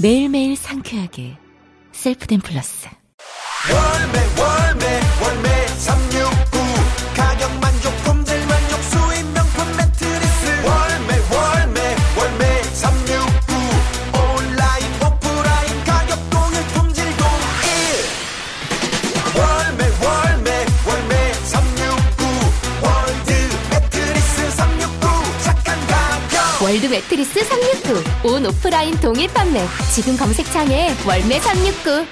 매일매일 상쾌하게 셀프덴 플러스. 월매 월매 월매 369 월드 매트리스 369. 온 오프라인 동일 판매. 지금 검색창에 월매 369.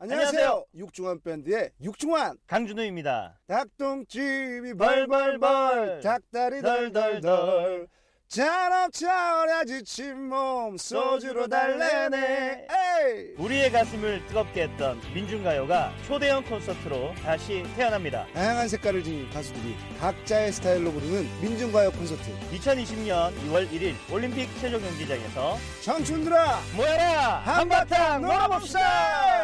안녕하세요. 육중완 밴드의 육중완 강준우입니다. 닭똥집이 벌벌벌 닭다리 덜덜덜 잔업 철야로 지친 몸 소주로 달래네. 에이! 우리의 가슴을 뜨겁게 했던 민중가요가 초대형 콘서트로 다시 태어납니다. 다양한 색깔을 지닌 가수들이 각자의 스타일로 부르는 민중가요 콘서트. 2020년 2월 1일 올림픽 체조 경기장에서 청춘들아 모여라! 한바탕 놀아봅시다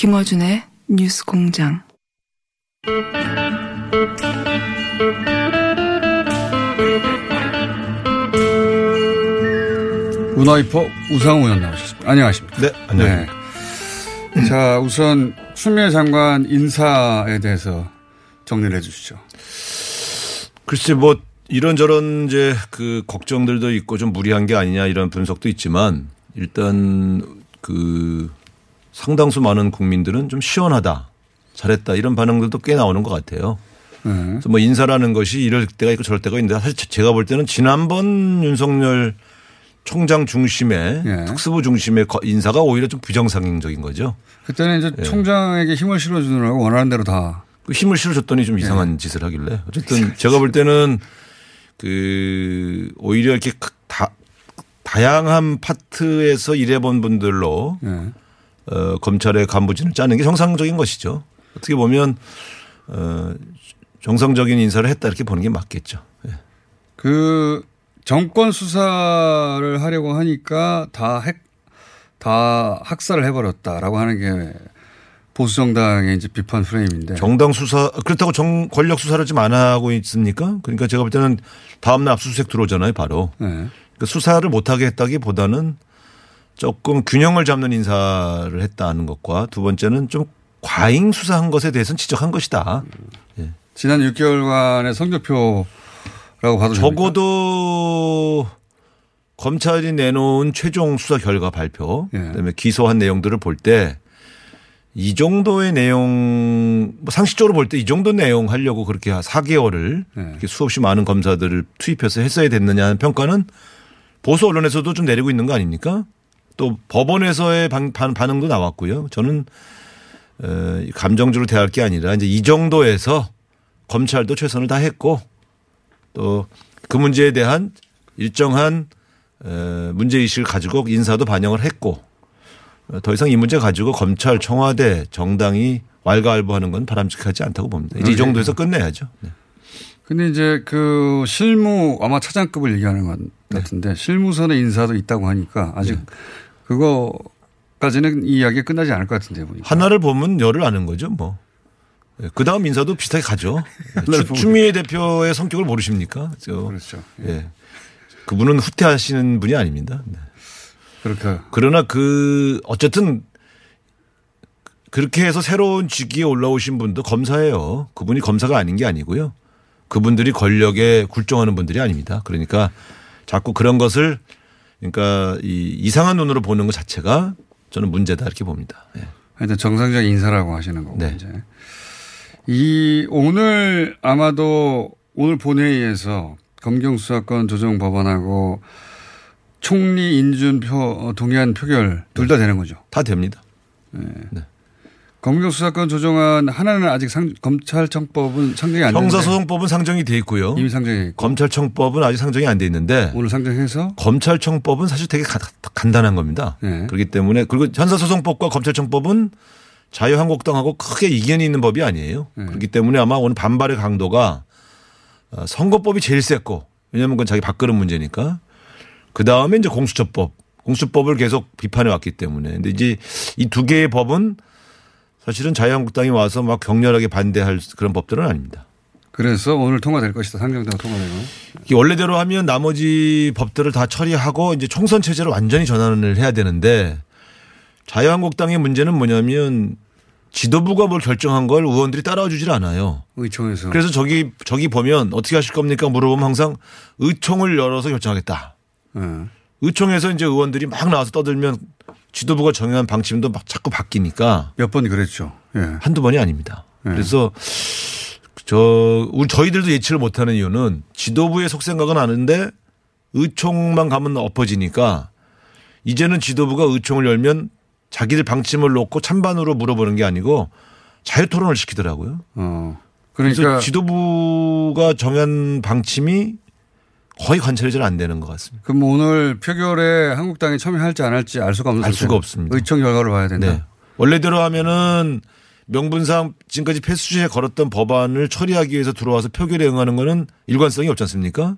김어준의 뉴스 공장. 문화이퍼 우상호 의원 나오셨습니다. 안녕하십니까. 네, 안녕하십니까. 네. 자, 우선 추미애 장관 인사에 대해서 정리를 해 주시죠. 글쎄 뭐 이런저런 이제 그 걱정들도 있고 좀 무리한 게 아니냐 이런 분석도 있지만 일단 그 상당수 많은 국민들은 좀 시원하다. 잘했다. 이런 반응들도 꽤 나오는 것 같아요. 네. 그래서 뭐 인사라는 것이 이럴 때가 있고 저럴 때가 있는데 사실 제가 볼 때는 지난번 윤석열 총장 중심의 예. 특수부 중심의 거- 인사가 오히려 좀 부정상적인 거죠. 그때는 이제 예. 총장에게 힘을 실어주느라고 원하는 대로 다. 그 힘을 실어줬더니 좀 이상한 네. 짓을 하길래 어쨌든 제가 볼 때는 그 오히려 이렇게 다 다양한 파트에서 일해본 분들로 예. 어, 검찰의 간부진을 짜는 게 정상적인 것이죠. 어떻게 보면 어, 정상적인 인사를 했다 이렇게 보는 게 맞겠죠. 예. 그 정권 수사를 하려고 하니까 다 핵, 다 학살을 해버렸다라고 하는 게 보수 정당의 이제 비판 프레임인데. 정당 수사 그렇다고 정 권력 수사를 지금 안 하고 있습니까? 그러니까 제가 볼 때는 다음 날 압수수색 들어오잖아요, 바로. 네. 그러니까 수사를 못 하게 했다기보다는 조금 균형을 잡는 인사를 했다는 것과 두 번째는 좀 과잉 수사한 것에 대해서는 지적한 것이다. 지난 6개월간의 성적표라고 봐도 됩니까? 적어도 검찰이 내놓은 최종 수사 결과 발표, 예. 그다음에 기소한 내용들을 볼 때 이 정도의 내용, 뭐 상식적으로 볼 때 이 정도 내용 하려고 그렇게 4개월을 예. 수없이 많은 검사들을 투입해서 했어야 됐느냐 하는 평가는 보수 언론에서도 좀 내리고 있는 거 아닙니까? 또 법원에서의 반, 반, 반응도 나왔고요. 저는 어, 감정적으로 대할 게 아니라 이제 이 정도에서 검찰도 최선을 다했고 또 그 문제에 대한 일정한 어, 문제 의식을 가지고 인사도 반영을 했고 어, 더 이상 이 문제 가지고 검찰, 청와대, 정당이 왈가왈부하는 건 바람직하지 않다고 봅니다. 이제 이 정도에서 끝내야죠. 네. 근데 이제 그 실무 아마 차장급을 얘기하는 것 같은데 실무선의 인사도 있다고 하니까 아직 네. 그거까지는 이 이야기가 끝나지 않을 것 같은데 보니까. 하나를 보면 열을 아는 거죠, 뭐. 그 다음 인사도 비슷하게 가죠. 추, 보면. 추미애 대표의 성격을 모르십니까? 저, 그렇죠. 예. 그분은 후퇴하시는 분이 아닙니다. 네. 그렇게 그러나 그 어쨌든 그렇게 해서 새로운 직위에 올라오신 분도 검사예요. 그분이 검사가 아닌 게 아니고요. 그분들이 권력에 굴종하는 분들이 아닙니다. 그러니까 자꾸 그런 것을 그러니까 이 이상한 눈으로 보는 것 자체가 저는 문제다 이렇게 봅니다. 예. 하여튼 정상적 인사라고 하시는 거고 네. 이제 이 오늘 아마도 오늘 본회의에서 검경 수사권 조정 법안하고 총리 인준 표 어, 동의안 표결 둘 다 되는 거죠. 다 됩니다. 검경 수사권 조정안 하나는 아직 상, 검찰청법은 상정이 안 형사소송법은 상정이 돼 있고요. 이미 상정이 검찰청법은 아직 상정이 안 돼 있는데 오늘 상정해서 검찰청법은 사실 되게 가- 간단한 겁니다. 네. 그렇기 때문에 그리고 형사소송법과 검찰청법은 자유한국당하고 크게 이견이 있는 법이 아니에요. 네. 그렇기 때문에 아마 오늘 반발의 강도가 어, 선거법이 제일 셌고 왜냐하면 그건 자기 밥그릇 문제니까 그 다음에 이제 공수처법 공수처법을 계속 비판해 왔기 때문에 근데 이제 이 두 개의 법은 사실은 자유한국당이 와서 막 격렬하게 반대할 그런 법들은 아닙니다. 그래서 오늘 통과될 것이다. 상정되고 통과되고. 원래대로 하면 나머지 법들을 다 처리하고 이제 총선 체제로 완전히 전환을 해야 되는데 자유한국당의 문제는 뭐냐면 지도부가 뭘 결정한 걸 의원들이 따라와 주질 않아요. 의총에서. 그래서 저기 저기 보면 어떻게 하실 겁니까 물어보면 항상 의총을 열어서 결정하겠다. 어. 의총에서 이제 의원들이 막 나와서 떠들면 지도부가 정한 방침도 막 자꾸 바뀌니까 몇 번 그랬죠. 예. 한두 번이 아닙니다. 네. 그래서 저 우리 저희들도 예측을 못하는 이유는 지도부의 속생각은 아는데 의총만 가면 엎어지니까 이제는 지도부가 의총을 열면 자기들 방침을 놓고 찬반으로 물어보는 게 아니고 자유 토론을 시키더라고요. 어. 그러니까 지도부가 정한 방침이 거의 관철이 잘 안 되는 것 같습니다. 그럼 오늘 표결에 한국당이 참여할지 안 할지 알 수가 없는 알 수가. 없습니다. 의총 결과를 봐야 된다. 네. 원래대로 하면은 명분상 지금까지 패스트에 걸었던 법안을 처리하기 위해서 들어와서 표결에 응하는 거는 일관성이 없지 않습니까?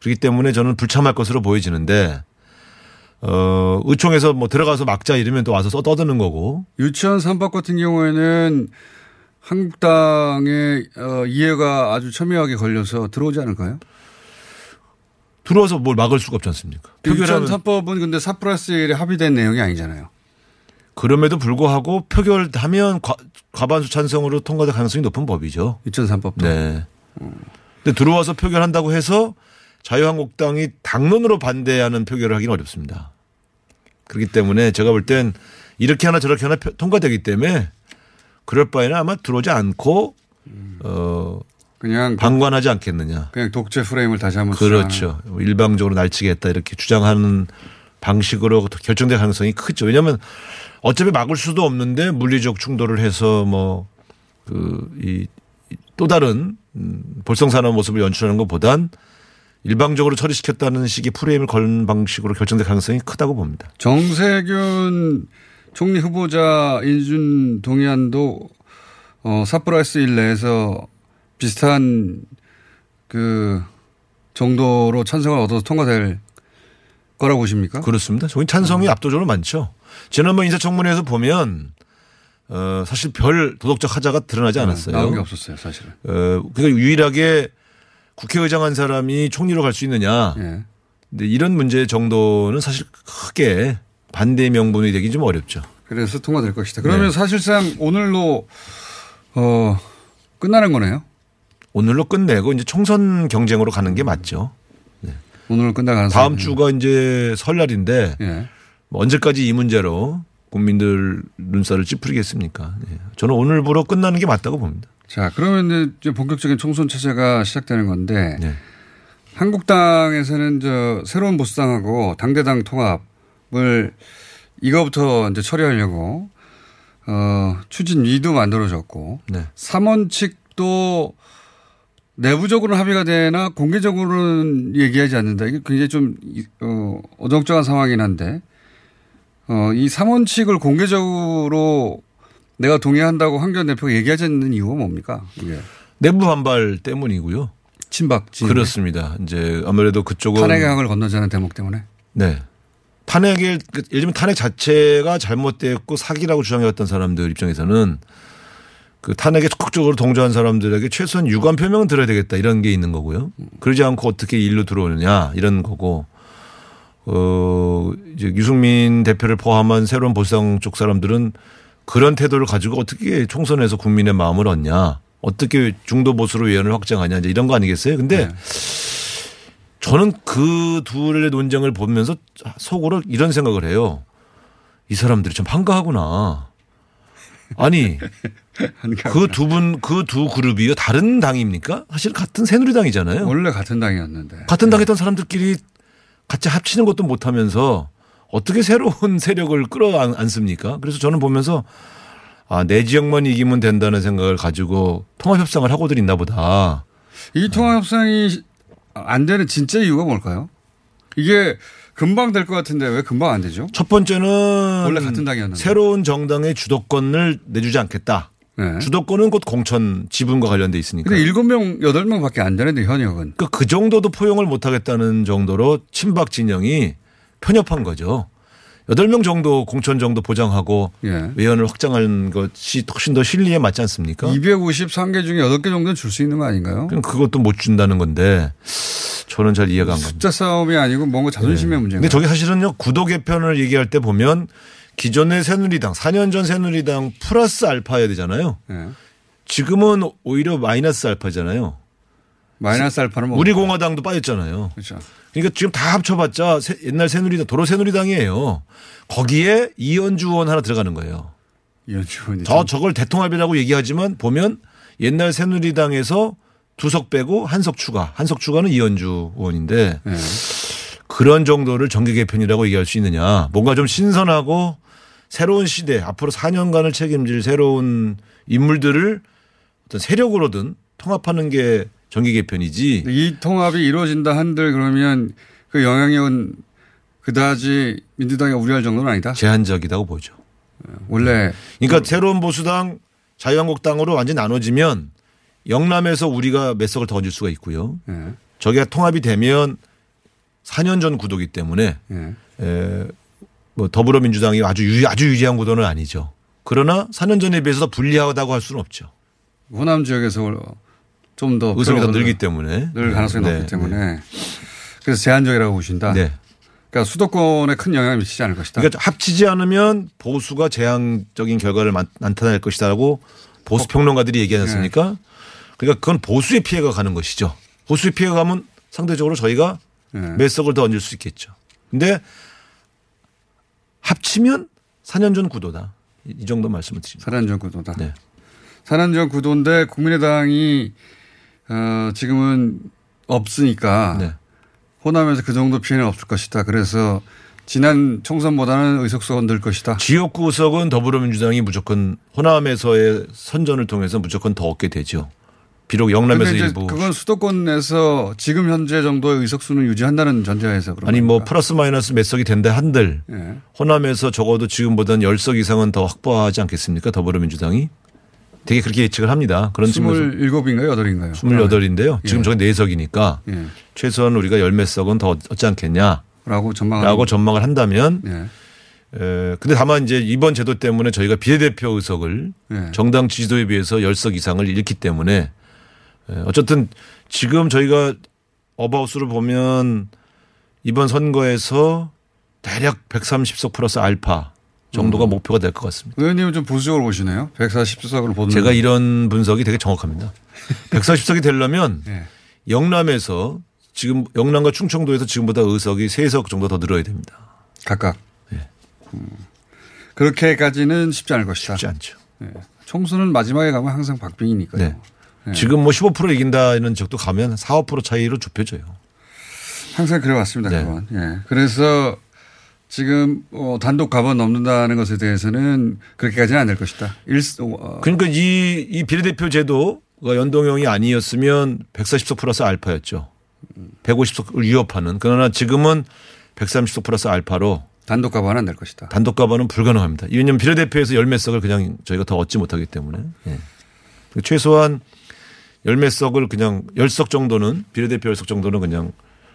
그렇기 때문에 저는 불참할 것으로 보여지는데 어, 의총에서 뭐 들어가서 막자 이러면 또 와서 써 떠드는 거고 유치원 3법 같은 경우에는 한국당의 어, 이해가 아주 첨예하게 걸려서 들어오지 않을까요? 들어와서 뭘 막을 수가 없지 않습니까? 표결하면 3법은 근데 4 플러스 1에 합의된 내용이 아니잖아요. 그럼에도 불구하고 표결하면 과, 과반수 찬성으로 통과될 가능성이 높은 법이죠. 유치원 3법도. 네. 근데 들어와서 표결한다고 해서 자유한국당이 당론으로 반대하는 표결을 하기는 어렵습니다. 그렇기 때문에 제가 볼 땐 이렇게 하나 저렇게 하나 표- 통과되기 때문에 그럴 바에는 아마 들어오지 않고 어 그냥 방관하지 않겠느냐. 그냥 독재 프레임을 다시 한번 그렇죠. 일방적으로 날치겠다 이렇게 주장하는 방식으로 결정될 가능성이 크죠. 왜냐하면 어차피 막을 수도 없는데 물리적 충돌을 해서 뭐 그 이 또 다른 음, 볼성사나운 모습을 연출하는 것보단 일방적으로 처리시켰다는 식의 프레임을 건 방식으로 결정될 가능성이 크다고 봅니다. 정세균 총리 후보자 인준 동의안도 어, 4 플러스 1 내에서 비슷한 그 정도로 찬성을 얻어서 통과될 거라고 보십니까? 그렇습니다. 저희 찬성이 압도적으로 많죠. 지난번 인사청문회에서 보면 어 사실 별 도덕적 하자가 드러나지 않았어요. 나온 게 없었어요, 사실은. 어, 그러니까 유일하게 국회의장 한 사람이 총리로 갈 수 있느냐. 예. 근데 이런 문제 정도는 사실 크게 반대 명분이 되기 좀 어렵죠. 그래서 통과될 것이다. 그러면 네. 사실상 오늘로 어 끝나는 거네요. 오늘로 끝내고 이제 총선 경쟁으로 가는 게 맞죠. 오늘로 끝날 가능성이 다음. 주가 이제 설날인데 예. 뭐 언제까지 이 문제로 국민들 눈살을 찌푸리겠습니까? 예. 저는 오늘부로 끝나는 게 맞다고 봅니다. 자, 그러면 이제 본격적인 총선 체제가 시작되는 건데 네. 한국당에서는 저 새로운 보수당하고 당대당 통합을 이거부터 이제 처리하려고 어 추진 위도 만들어졌고 네. 삼원칙도 내부적으로는 합의가 되나 공개적으로는 얘기하지 않는다. 이게 굉장히 좀 이- 어, 어정쩡한 상황이긴 한데 어, 이 삼원칙을 공개적으로 내가 동의한다고 황교안 대표가 얘기하지 않는 이유가 뭡니까? 이게 내부 반발 때문이고요. 친박 진 그렇습니다. 이제 아무래도 그쪽은 탄핵의 항을 건너자는 대목 때문에 네. 탄핵을 그 예를 들면 탄핵 자체가 잘못됐고 사기라고 주장해왔던 사람들 입장에서는 그 탄핵에 적극적으로 동조한 사람들에게 최소한 유감 표명은 들어야 되겠다 이런 게 있는 거고요. 그러지 않고 어떻게 일로 들어오느냐 이런 거고 어 이제 유승민 대표를 포함한 새로운 보수당 쪽 사람들은 그런 태도를 가지고 어떻게 총선에서 국민의 마음을 얻냐 어떻게 중도 보수로 외연을 확장하냐 이제 이런 거 아니겠어요? 근데 저는 그 둘의 논쟁을 보면서 속으로 이런 생각을 해요. 이 사람들이 좀 한가하구나. 아니 그 두 분 그 두 그룹이요 다른 당입니까? 사실 같은 새누리당이잖아요. 원래 같은 당이었는데 같은 당했던 사람들끼리 같이 합치는 것도 못하면서 어떻게 새로운 세력을 끌어안습니까? 그래서 저는 보면서 아, 내 지역만 이기면 된다는 생각을 가지고 통합협상을 하고들 있나 보다. 이 통합협상이 안 되는 진짜 이유가 뭘까요? 이게 금방 될 것 같은데 왜 금방 안 되죠? 첫 번째는 원래 같은 당이었는데. 새로운 정당의 주도권을 내주지 않겠다. 네. 주도권은 곧 공천 지분과 관련돼 있으니까. 근데 일곱 명 여덟 명밖에 안 되는데 현역은. 그, 그 정도도 포용을 못 하겠다는 정도로 친박 진영이 편협한 거죠. 여덟 명 정도 공천 정도 보장하고 예. 외연을 확장하는 것이 훨씬 더 실리에 맞지 않습니까? 253개 중에 8개 정도는 줄 수 있는 거 아닌가요? 그럼 그것도 못 준다는 건데 저는 잘 이해가 안 갑니다. 숫자 싸움이 아니고 뭔가 자존심의 문제인가요? 근데 저게 사실은요 구도 개편을 얘기할 때 보면 기존의 새누리당 4년 전 새누리당 플러스 알파여야 되잖아요. 예. 지금은 오히려 마이너스 알파잖아요. 마이너스 알파는 뭐 우리 공화당도 빠졌잖아요. 그렇죠. 그러니까 지금 다 합쳐봤자 새- 옛날 새누리당 도로 새누리당이에요. 거기에 이현주 의원 하나 들어가는 거예요. 이현주 의원이 저 저걸 대통합이라고 얘기하지만 보면 옛날 새누리당에서 두 석 빼고 한 석 추가, 한 석 추가는 이현주 의원인데 예. 그런 정도를 정계 개편이라고 얘기할 수 있느냐. 뭔가 좀 신선하고 새로운 시대, 앞으로 4년간을 책임질 새로운 인물들을 어떤 세력으로든 통합하는 게 정계 개편이지. 이 통합이 이루어진다 한들 그러면 그 영향력은 그다지 민주당이 우려할 정도는 아니다. 제한적이라고 보죠. 원래 그러니까 새로운 보수당, 자유한국당으로 완전히 나눠지면 영남에서 우리가 몇 석을 더 얹을 수가 있고요. 예. 저게 통합이 되면 4년 전 구도기 때문에 예. 에, 뭐 더불어민주당이 아주 유, 아주 유리한 구도는 아니죠. 그러나 4년 전에 비해서 더 불리하다고 할 수는 없죠. 호남 지역에서 좀 더 의석이 더 늘기 때문에. 늘 가능성이 네, 높기 네, 때문에 그래서 제한적이라고 보신다. 네. 그러니까 수도권에 큰 영향을 미치지 않을 것이다. 그러니까 합치지 않으면 보수가 재앙적인 결과를 만- 나타낼 것이다라고 보수 평론가들이 얘기하지 않습니까? 그러니까 그건 보수의 피해가 가는 것이죠. 보수의 피해가 가면 상대적으로 저희가 예. 몇 석을 더 얹을 수 있겠죠. 근데 합치면 4년 전 구도다. 이- 이 정도 말씀을 드립니다. 사단전 구도다. 네. 사단전 구도인데 국민의당이 어, 지금은 없으니까 네. 호남에서 그 정도 피해는 없을 것이다. 그래서 지난 총선보다는 의석수가 늘 것이다. 지역구 의석은 더불어민주당이 무조건 호남에서의 선전을 통해서 무조건 더 얻게 되죠. 비록 영남에서 근데 이제 일부 그건 수도권에서 지금 현재 정도의 의석수는 유지한다는 전제하에서 그런 아니 뭐 겁니까? 플러스 마이너스 몇 석이 된다 한들 예. 호남에서 적어도 지금보다는 10석 이상은 더 확보하지 않겠습니까? 더불어민주당이. 되게 그렇게 예측을 합니다. 그런 측면에서 27인가요? 8인가요? 28인데요. 지금 예. 저게 4석이니까 예. 최소한 우리가 열몇 석은 더 얻지 않겠냐 라고 라고 전망하고 전망을 한다면 예. 에, 근데 다만 이제 이번 제도 때문에 저희가 비례대표 의석을 예. 정당 지지도에 비해서 10석 이상을 잃기 때문에 에, 어쨌든 지금 저희가 어바웃으로 보면 이번 선거에서 대략 130석 플러스 알파 음. 정도가 목표가 될 것 같습니다. 의원님은 좀 보수적으로 보시네요. 140석으로 보는. 제가 이런 분석이 되게 정확합니다. 140석이 되려면 예. 영남에서 지금 영남과 충청도에서 지금보다 의석이 3석 정도 더 늘어야 됩니다. 각각. 예. 음. 그렇게까지는 쉽지 않을 것이다. 쉽지 않죠. 예. 총수는 마지막에 가면 항상 박빙이니까요. 네. 예. 지금 뭐 15% 이긴다는 적도 가면 4, 5% 차이로 좁혀져요. 항상 그래왔습니다. 네. 그건. 예. 그래서 지금 어, 단독 가번 넘는다는 것에 대해서는 그렇게까지는 안 될 것이다. 일, 어, 그러니까 이, 이 비례대표 제도가 연동형이 아니었으면 140석 플러스 알파였죠. 150석을 위협하는. 그러나 지금은 130석 플러스 알파로 단독 가번은 안 될 것이다. 단독 가반은 불가능합니다. 왜냐하면 비례대표에서 열몇 석을 그냥 저희가 더 얻지 못하기 때문에. 예. 최소한 열몇 석을 그냥 열 석 정도는 비례대표 열 석 정도는 그냥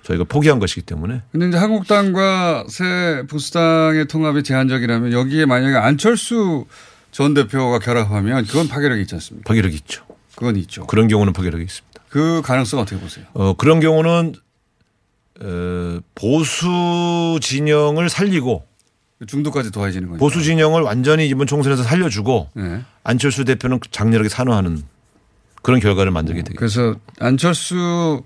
저희가 포기한 것이기 때문에 근데 이제 한국당과 새 보수당의 통합이 제한적이라면 여기에 만약에 안철수 전 대표가 결합하면 그건 파괴력이 있지 않습니까? 파괴력이 있죠. 그건 있죠. 그런 경우는 파괴력이 있습니다. 그 가능성 어떻게 보세요? 어, 그런 경우는 어, 보수 진영을 살리고 중도까지 더해지는 거죠. 보수 진영을 완전히 이번 총선에서 살려주고 네. 안철수 대표는 장렬하게 산화하는 그런 결과를 만들게 되겠죠. 그래서 안철수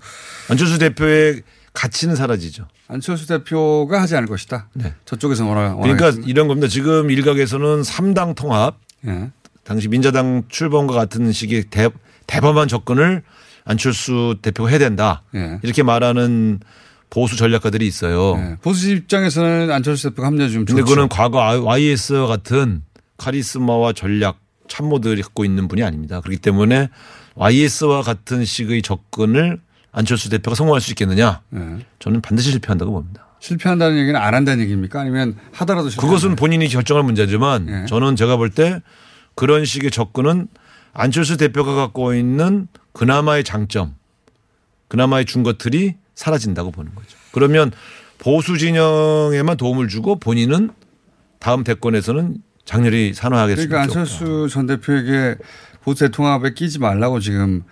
안철수 대표의 가치는 사라지죠. 안철수 대표가 하지 않을 것이다. 네. 저쪽에서 워낙 그러니까 원하겠지만. 이런 겁니다. 지금 일각에서는 3당 통합, 예. 당시 민자당 출범과 같은 식의 대, 대범한 접근을 안철수 대표가 해야 된다. 예. 이렇게 말하는 보수 전략가들이 있어요. 네. 보수 입장에서는 안철수 대표가 합류 좀 근데. 그거는 과거 YS와 같은 카리스마와 전략 참모들이 갖고 있는 분이 아닙니다. 그렇기 때문에 YS와 같은 식의 접근을 안철수 대표가 성공할 수 있겠느냐? 네. 저는 반드시 실패한다고 봅니다. 실패한다는 얘기는 안 한다는 얘기입니까? 아니면 하더라도 실패. 그것은 본인이 결정할 문제지만 예. 저는 제가 볼 때 그런 식의 접근은 안철수 대표가 갖고 있는 그나마의 장점, 그나마의 준 것들이 사라진다고 보는 거죠. 그러면 보수 진영에만 도움을 주고 본인은 다음 대권에서는 장렬히 산화하게 그러니까 안철수 전 대표에게 보수 대통합에 끼지 말라고 지금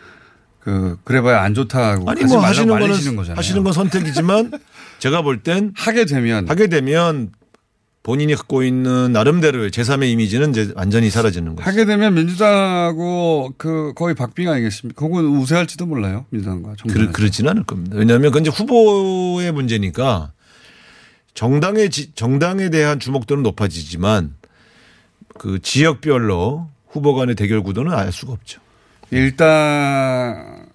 그 그래봐야 안 좋다고 아니 뭐 하시는 거는 거잖아요. 하시는 건 선택이지만 제가 볼 땐 하게 되면 하게 되면 본인이 갖고 있는 나름대로의 제3의 이미지는 이제 완전히 사라지는 거죠. 하게 되면 민주당하고 그 거의 박빙 아니겠습니까? 그건 우세할지도 몰라요. 민주당과 정당. 그러, 그렇지는 않을 겁니다. 왜냐하면 그건 이제 후보의 문제니까 정당의 지- 정당에 대한 주목도는 높아지지만 그 지역별로 후보 간의 대결 구도는 알 수가 없죠. 일당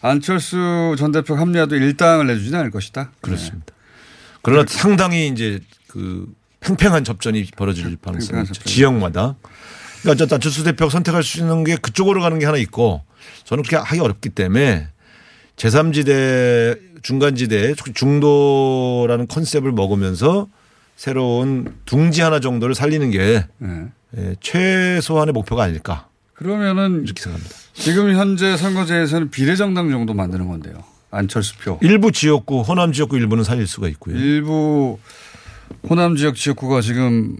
안철수 전 대표 합리화도 일당을 내주지는 않을 것이다. 그렇습니다. 그러나 상당히 이제 그 팽팽한 접전이 벌어질 가능성이. 접전이. 지역마다. 그러니까 저 안철수 대표가 선택할 수 있는 게 그쪽으로 가는 게 하나 있고 저는 그렇게 하기 어렵기 때문에 제3지대 중간지대 중도라는 컨셉을 먹으면서 새로운 둥지 하나 정도를 살리는 게 네. 예, 최소한의 목표가 아닐까 그러면은 이렇게 생각합니다. 지금 현재 선거제에서는 비례정당 정도 만드는 건데요. 안철수 표. 일부 지역구 호남 지역구 일부는 살릴 수가 있고요. 일부 호남 지역 지역구가 지금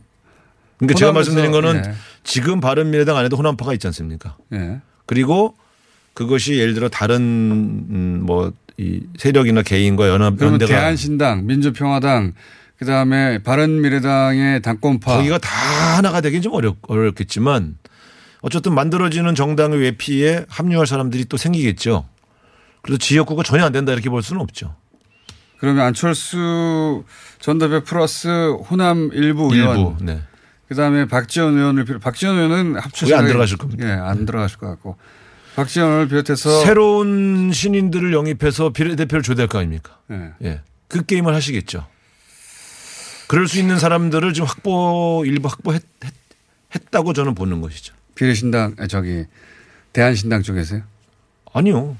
그러니까 제가 말씀드린 거는 예. 지금 바른미래당 안에도 호남파가 있지 않습니까? 예. 그리고 그것이 예를 들어 다른 음, 뭐이 세력이나 개인과 연합 그러면 연대가 대한신당, 민주평화당, 그 다음에 바른미래당의 당권파. 거기가 다 하나가 되긴 좀 어렵, 어렵겠지만 어쨌든 만들어지는 정당의 외피에 합류할 사람들이 또 생기겠죠. 그래서 지역구가 전혀 안 된다 이렇게 볼 수는 없죠. 그러면 안철수 전 대표 플러스 호남 일부 의원. 일부. 네. 그 다음에 박지원 의원을 비롯, 박지원 의원은 합쳐 거기 안 들어가실 겁니다. 예, 안 들어가실 것 같고. 박지원 의원을 비롯해서. 새로운 신인들을 영입해서 비례대표를 줘야 될 거 아닙니까? 예. 예. 그 게임을 하시겠죠. 그럴 수 있는 사람들을 지금 확보 일부 확보했 했다고 저는 보는 것이죠. 비례신당, 아, 저기, 대한신당 쪽에서요? 아니요.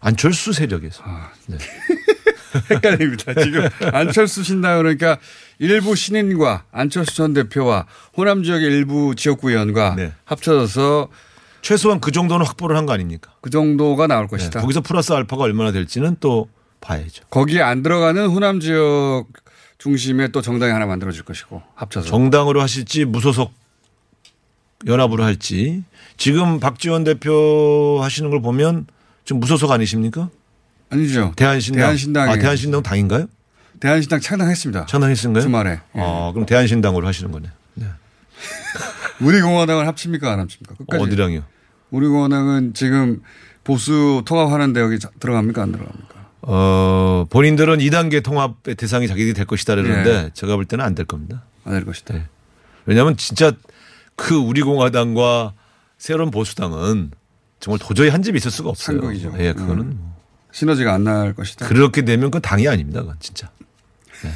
안철수 세력에서. 네. 헷갈립니다. 지금 안철수 신당 그러니까 일부 신인과 안철수 전 대표와 호남 지역의 일부 지역구 의원과 네. 합쳐져서 최소한 그 정도는 확보를 한 거 아닙니까? 그 정도가 나올 네. 것이다. 거기서 플러스 알파가 얼마나 될지는 또 봐야죠. 거기에 안 들어가는 호남 지역 중심의 또 정당이 하나 만들어질 것이고 합쳐서. 정당으로 하실지 무소속 연합으로 할지 지금 박지원 대표 하시는 걸 보면 지금 무소속 아니십니까? 아니죠. 대한신당. 대한신당에 아, 대한신당 당인가요? 대한신당 창당했습니다. 창당했는가요? 주말에. 예. 아, 그럼 대한신당으로 하시는 거네. 네. 우리 공화당을 합칩니까 안 합칩니까? 끝까지. 어디랑요? 우리 공화당은 지금 보수 통합하는데 여기 자- 들어갑니까 안 들어갑니까? 어, 본인들은 2단계 통합의 대상이 자기들이 될 것이다 그러는데 예. 제가 볼 때는 안 될 겁니다. 안 될 것이다. 네. 왜냐하면 진짜 그 우리공화당과 새로운 보수당은 정말 도저히 한 집이 있을 수가 없어요. 상극이죠. 예, 그거는 음. 뭐. 시너지가 안 날 것이다. 그렇게 되면 그건 당이 아닙니다. 그건 진짜. 네.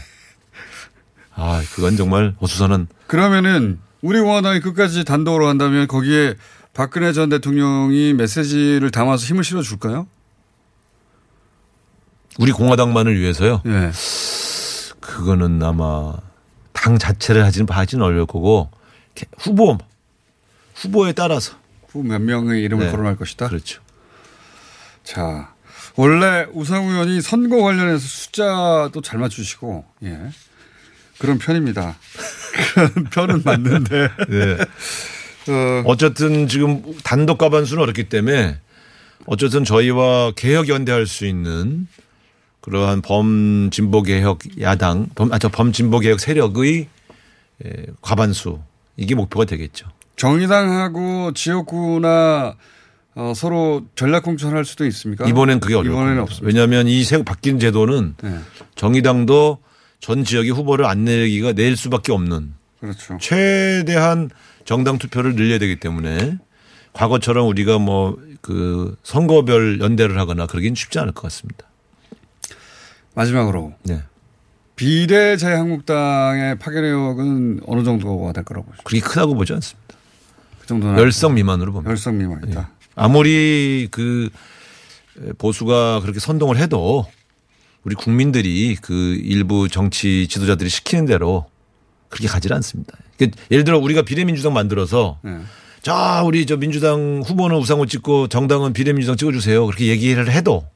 아, 그건 정말 호수선은 그러면은 우리 공화당이 끝까지 단독으로 한다면 거기에 박근혜 전 대통령이 메시지를 담아서 힘을 실어 줄까요? 우리 공화당만을 위해서요. 예. 그거는 아마 당 자체를 하지는 하지는 어려울 거고 후보 후보에 따라서 후몇 명의 이름을 네. 거론할 것이다. 그렇죠. 자, 원래 우상우 의원이 선거 관련해서 숫자도 잘 맞추시고, 예. 그런 편입니다. 그런 편은 맞는데. 네. 어, 어쨌든 지금 단독 과반수는 어렵기 때문에 어쨌든 저희와 개혁 연대할 수 있는 그러한 범 진보 개혁 야당 범아저 범 진보 개혁 세력의 에, 과반수 이게 목표가 되겠죠. 정의당하고 지역구나 어, 서로 전략 공천할 수도 있습니까? 이번엔 그게 어려울 이번에는. 없습니다. 왜냐하면 이 새 바뀐 제도는 네. 정의당도 전 지역의 후보를 안 내기가 낼 수밖에 없는 그렇죠. 최대한 정당 투표를 늘려야 되기 때문에 과거처럼 우리가 뭐 그 선거별 연대를 하거나 그러긴 쉽지 않을 것 같습니다. 마지막으로 네. 비례 자유한국당의 파괴력은 어느 정도가 될 거라고 보십니까? 그렇게 크다고 보지 않습니다. 그 정도는 열성 미만으로 봅니다. 열성 미만이다. 예. 아무리 그 보수가 그렇게 선동을 해도 우리 국민들이 그 일부 정치 지도자들이 시키는 대로 그렇게 가지 않습니다. 그러니까 예를 들어 우리가 비례민주당 만들어서 네. 자 우리 저 민주당 후보는 우상호 찍고 정당은 비례민주당 찍어주세요 그렇게 얘기를 해도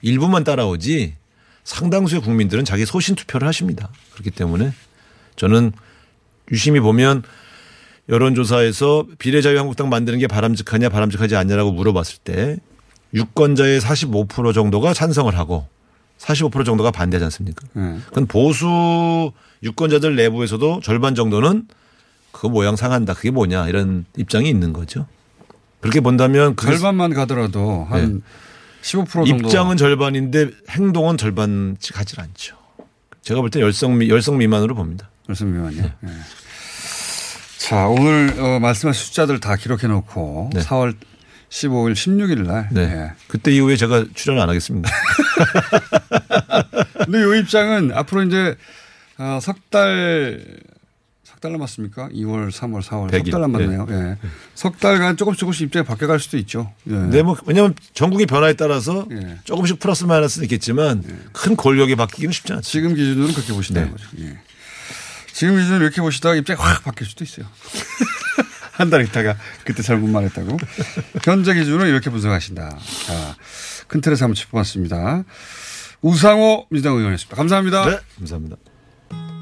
일부만 따라오지 상당수의 국민들은 자기 소신 투표를 하십니다. 그렇기 때문에 저는 유심히 보면 여론조사에서 비례자유한국당 만드는 게 바람직하냐 바람직하지 않냐라고 물어봤을 때 유권자의 45% 정도가 찬성을 하고 45% 정도가 반대하지 않습니까? 네. 그건 보수 유권자들 내부에서도 절반 정도는 그거 모양 상한다. 그게 뭐냐 이런 입장이 있는 거죠. 그렇게 본다면 절반만 가더라도 한 15% 정도 입장은 절반인데 행동은 절반치 가질 않죠. 제가 볼 때 열성 미, 열성 미만으로 봅니다. 열성 미만이요. 네. 자 오늘 어, 말씀하신 숫자들 다 기록해 놓고 네. 4월 15일, 16일 날. 네. 예. 그때 이후에 제가 출연 안 하겠습니다. 근데 이 입장은 앞으로 이제 어, 석 달, 석 달 남았습니까? 2월, 3월, 4월. 석. 달 남았네요. 예. 석 달간 조금씩 조금씩 입장이 바뀌어갈 수도 있죠. 예. 네, 뭐 왜냐하면 전국의 변화에 따라서 예. 조금씩 플러스 마이너스는 있겠지만 큰 권력이 바뀌기는 쉽지 않죠. 지금 기준으로는 그렇게 보신다는 네. 거죠. 예. 지금 기준으로 이렇게 보시다가 입장이 확 바뀔 수도 있어요. 한 달 있다가 그때 잘못 말했다고. 현재 기준으로 이렇게 분석하신다. 자, 큰 틀에서 한번 짚어봤습니다. 우상호 민주당 의원이었습니다. 감사합니다. 네, 감사합니다.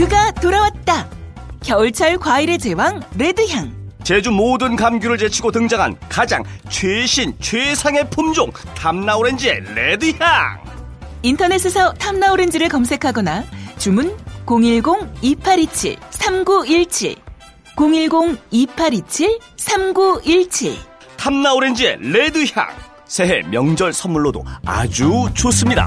그가 돌아왔다. 겨울철 과일의 제왕 레드향. 제주 모든 감귤을 제치고 등장한 가장 최신 최상의 품종 탐나오렌지의 레드향. 인터넷에서 탐나 오렌지를 검색하거나 주문 010-2827-3917 010-2827-3917 탐나오렌지의 레드향. 새해 명절 선물로도 아주 좋습니다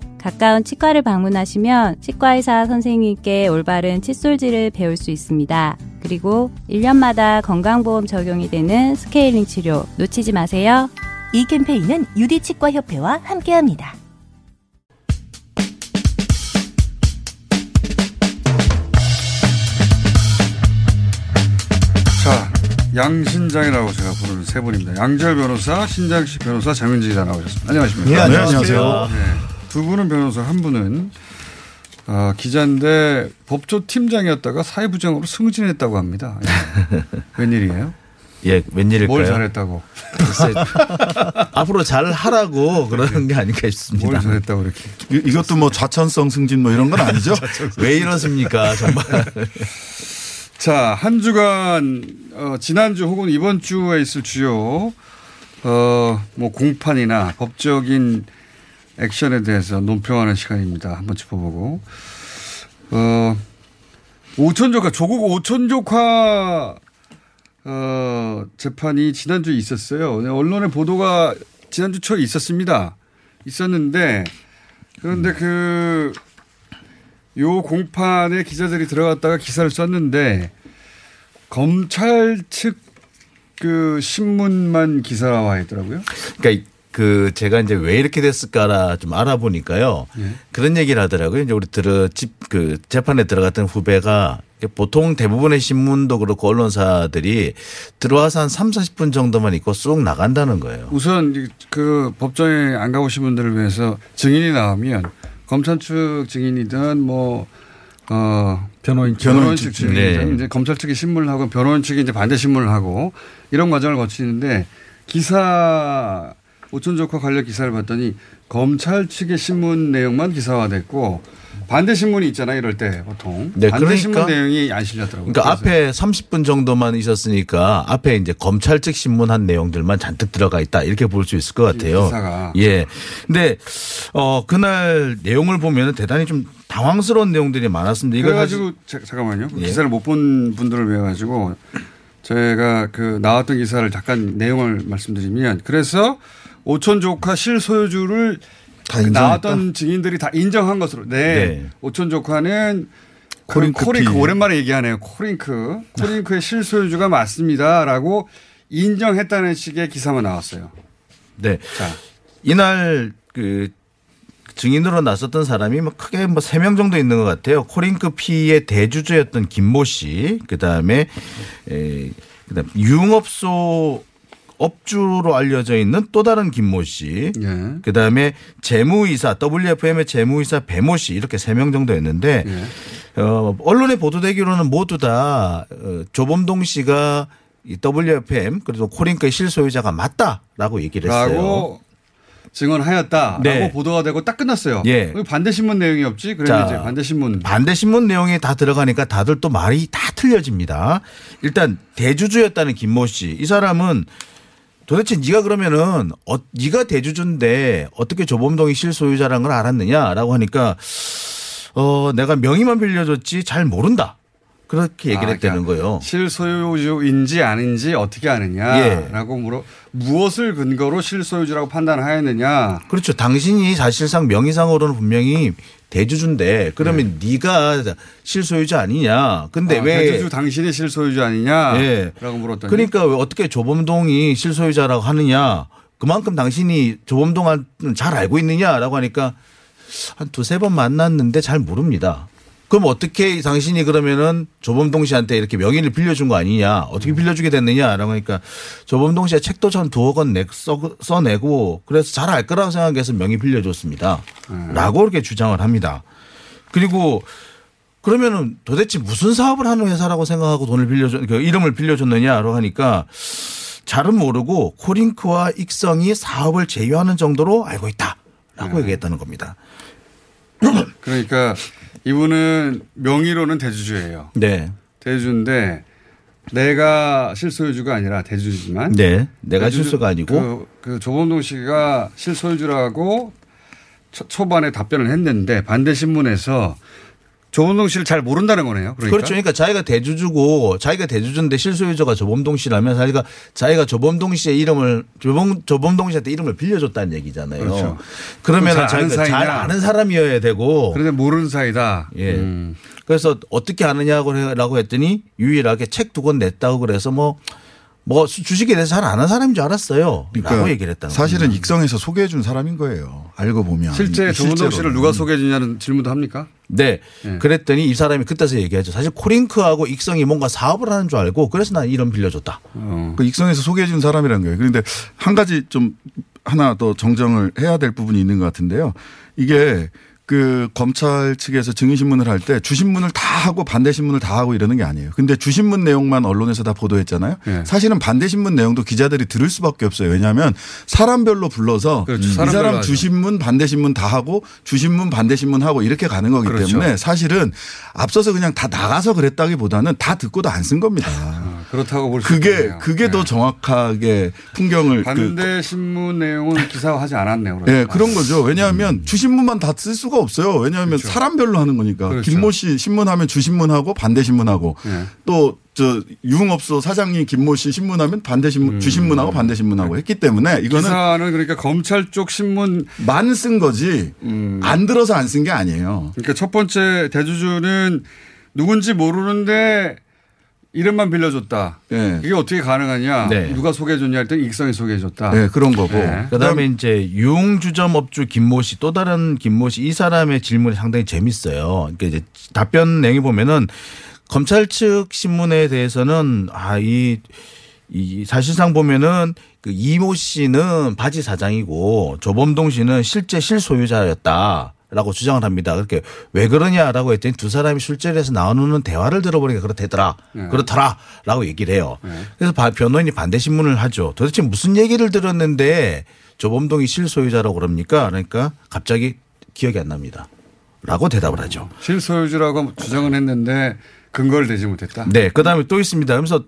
가까운 치과를 방문하시면 치과의사 선생님께 올바른 칫솔질을 배울 수 있습니다. 그리고 1년마다 건강보험 적용이 되는 스케일링 치료 놓치지 마세요. 이 캠페인은 유디치과협회와 함께합니다. 자, 양신장이라고 제가 부르는 세 분입니다. 양재열 변호사, 신장식 변호사, 장윤지 기자 나오셨습니다. 안녕하십니까? 네, 안녕하세요. 네. 두 분은 변호사, 한 분은 어, 기자인데 법조 팀장이었다가 사회부장으로 승진했다고 합니다. 예. 웬일이에요? 예, 웬일일까요? 뭘 잘했다고? 앞으로 잘 하라고 그러는 게 아닐까 싶습니다. 뭘 잘했다고 이렇게. 이- 이것도 뭐 좌천성 승진 뭐 이런 건 아니죠? 왜 이러십니까, 정말. 자, 한 주간, 어, 지난주 혹은 이번 주에 있을 주요, 어, 뭐 공판이나 법적인 액션에 대해서 논평하는 시간입니다. 한번 짚어보고. 어, 오천조카, 조국 오천조카, 어, 재판이 지난주에 있었어요. 네, 언론의 보도가 지난주 초에 있었습니다. 있었는데, 그런데 그, 요 공판에 기자들이 들어갔다가 기사를 썼는데 검찰 측 그 신문만 기사화 했더라고요. 그러니까 그 제가 이제 왜 이렇게 됐을까라 좀 알아보니까요. 예. 그런 얘기를 하더라고요. 이제 우리 들어 집그 재판에 들어갔던 후배가 보통 대부분의 신문도 그렇고 언론사들이 들어와서 한 3, 40분 정도만 있고 쑥 나간다는 거예요. 우선 그 법정에 안 가보신 분들을 위해서 증인이 나오면 검찰 측 증인이든 뭐 어, 변호인, 측, 변호인 측측 증인이죠. 네. 이제 검찰 측이 신문을 하고 변호인 측이 이제 반대 신문을 하고 이런 과정을 거치는데 기사 오천 조카 관련 기사를 봤더니 검찰 측의 신문 내용만 기사화됐고 반대 신문이 있잖아요. 이럴 때 보통 네, 반대 그러니까- 신문 내용이 안 실렸더라고요. 그러니까 앞에 30분 정도만 있었으니까 앞에 이제 검찰 측 신문한 내용들만 잔뜩 들어가 있다 이렇게 볼 수 있을 것 같아요. 기사가. 예. 근데 어 그날 내용을 보면은 대단히 좀 당황스러운 내용들이 많았습니다. 이거 그래가지고 자- 잠깐만요. 그 예. 기사를 못 본 분들을 위해 가지고 제가 그 나왔던 기사를 잠깐 내용을 말씀드리면 그래서 오촌 조카 실소유주를 다 그? 나왔던 증인들이 다 인정한 것으로 네, 네. 오촌 조카는 그 코링크 코링크 피. 오랜만에 얘기하네요. 코링크 코링크의 실소유주가 맞습니다라고 인정했다는 식의 기사만 나왔어요. 네. 자 이날 그 증인으로 나섰던 사람이 뭐 크게 뭐 세 명 정도 있는 것 같아요. 코링크 피의 대주주였던 김모 씨, 그 다음에 에, 그 다음 유흥업소 업주로 알려져 있는 또 다른 김모 씨, 예. 그 다음에 재무이사 WFM의 재무이사 배모 씨 이렇게 세 명 정도였는데 예. 어, 언론에 보도되기로는 모두 다 어, 조범동 씨가 이 WFM 그래도 코링크의 실소유자가 맞다라고 얘기를 했어요. 라고 증언하였다라고 네. 보도가 되고 딱 끝났어요. 예. 왜 반대 신문 내용이 없지? 그래서 이제 반대 신문 반대 신문 내용이 다 들어가니까 다들 또 말이 다 틀려집니다. 일단 대주주였다는 김모 씨. 이 사람은 도대체 네가 그러면은 어, 네가 대주주인데 어떻게 조범동이 실소유자라는 걸 알았느냐라고 하니까 어 내가 명의만 빌려줬지 잘 모른다. 그렇게 얘기를 아, 했다는 그러니까 거예요. 실소유주인지 아닌지 어떻게 예. 아느냐라고 물어 무엇을 근거로 실소유주라고 판단하였느냐. 그렇죠. 당신이 사실상 명의상으로는 분명히 대주주인데 그러면 네. 가 실소유자 아니냐. 근데 아, 왜 대주주 당신이 실소유주 아니냐라고 예. 물었더니 그러니까 왜 어떻게 조범동이 실소유자라고 하느냐. 그만큼 당신이 조범동은 잘 알고 있느냐라고 하니까 한 두세 번 만났는데 잘 모릅니다. 그럼 어떻게 당신이 그러면은 조범동 씨한테 이렇게 명의를 빌려준 거 아니냐. 어떻게 빌려주게 됐느냐라고 하니까 조범동 씨가 책도 전 두억 원 내, 써, 써내고 그래서 잘 알 거라고 생각해서 명의 빌려줬습니다. 라고 이렇게 주장을 합니다. 그리고 그러면은 도대체 무슨 사업을 하는 회사라고 생각하고 돈을 빌려줬, 그 이름을 빌려줬느냐라고 하니까 잘은 모르고 코링크와 익성이 사업을 제휴하는 정도로 알고 있다 라고 얘기했다는 겁니다. 그러니까 이분은 명의로는 대주주예요. 네. 대주주인데 내가 실소유주가 아니라 대주주지만 네. 내가 대주주- 실소가 아니고 그, 그 조범동 씨가 실소유주라고 초, 초반에 답변을 했는데 반대 신문에서 조범동 씨를 잘 모른다는 거네요. 그러니까. 그렇죠. 그러니까 자기가 대주주고 자기가 대주주인데 실소유자가 조범동 씨라면 자기가 자기가 조범동 씨의 이름을 조범 조범동 씨한테 이름을 빌려줬다는 얘기잖아요. 그렇죠. 그러면은 잘 아는 자기가 잘 사이냐. 아는 사람이어야 되고. 그런데 모르는 사이다. 예. 음. 그래서 어떻게 아느냐고 했더니 유일하게 책 두 권 냈다고 그래서 뭐, 뭐 주식에 대해서 잘 아는 사람인 줄 알았어요. 라고 얘기를 했다는 그러니까 사실은 겁니다. 익성에서 소개해 준 사람인 거예요. 알고 보면. 실제 조범동 씨를. 누가 소개해 주냐는 질문도 합니까? 네. 예. 그랬더니 이 사람이 그때서 얘기하죠. 사실 코링크하고 익성이 뭔가 사업을 하는 줄 알고 그래서 난 이름 빌려줬다. 어. 그 익성에서 소개해 준 사람이라는 거예요. 그런데 한 가지 좀 하나 더 정정을 해야 될 부분이 있는 것 같은데요. 이게 그 검찰 측에서 증인 신문을 할 때 주신문을 다 하고 반대 신문을 다 하고 이러는 게 아니에요. 근데 주신문 내용만 언론에서 다 보도했잖아요. 네. 사실은 반대 신문 내용도 기자들이 들을 수밖에 없어요. 왜냐하면 사람별로 불러서 그렇죠. 이 사람별로 사람. 주신문 반대 신문 다 하고 주신문 반대 신문 하고 이렇게 가는 거기 그렇죠. 때문에 사실은 앞서서 그냥 다 나가서 그랬다기보다는 다 듣고도 안 쓴 겁니다. 아, 그렇다고 볼 수 그게 있네요. 그게 더 정확하게 풍경을 그 반대 신문 내용은 기사화하지 않았네요. 예, 그러니까. 그런 거죠. 왜냐하면 주신문만 다 쓸 수가 없어요. 왜냐하면 사람별로 하는 거니까. 그렇죠. 김모 씨 신문하면 주신문하고 반대 신문하고 예. 또저 유흥업소 사장님 김모 씨 신문하면 반대 신문 주신문하고 반대 신문하고 했기 때문에 이거는 기사는 그러니까 검찰 쪽 신문 만 쓴 거지 안 들어서 안 쓴 게 아니에요. 그러니까 첫 번째 대주주는 누군지 모르는데 이름만 빌려줬다. 예. 이게 어떻게 가능하냐? 네. 누가 소개해줬냐 했더니 익성이 소개해줬다. 네, 그런 거고. 네. 그다음에 이제 유흥주점 업주 김모 씨 또 다른 김모 씨 이 사람의 질문이 상당히 재밌어요. 그러니까 이제 답변 내용이 보면은 검찰 측 신문에 대해서는 아이 이 사실상 보면은 그 이모 씨는 바지 사장이고 조범동 씨는 실제 실소유자였다. 라고 주장을 합니다. 그렇게 왜 그러냐라고 했더니 두 사람이 술자리에서 나누는 대화를 들어보니까 그렇대더라. 네. 그렇더라. 라고 얘기를 해요. 그래서 바- 변호인이 반대 신문을 하죠. 도대체 무슨 얘기를 들었는데 조범동이 실소유자라고 그럽니까? 그러니까 갑자기 기억이 안 납니다. 라고 대답을 하죠. 실소유주라고 주장은 했는데 근거를 대지 못했다. 네. 그 다음에 또 있습니다. 그래서